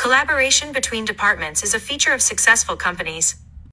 Collaboration between departments is a feature of successful companies.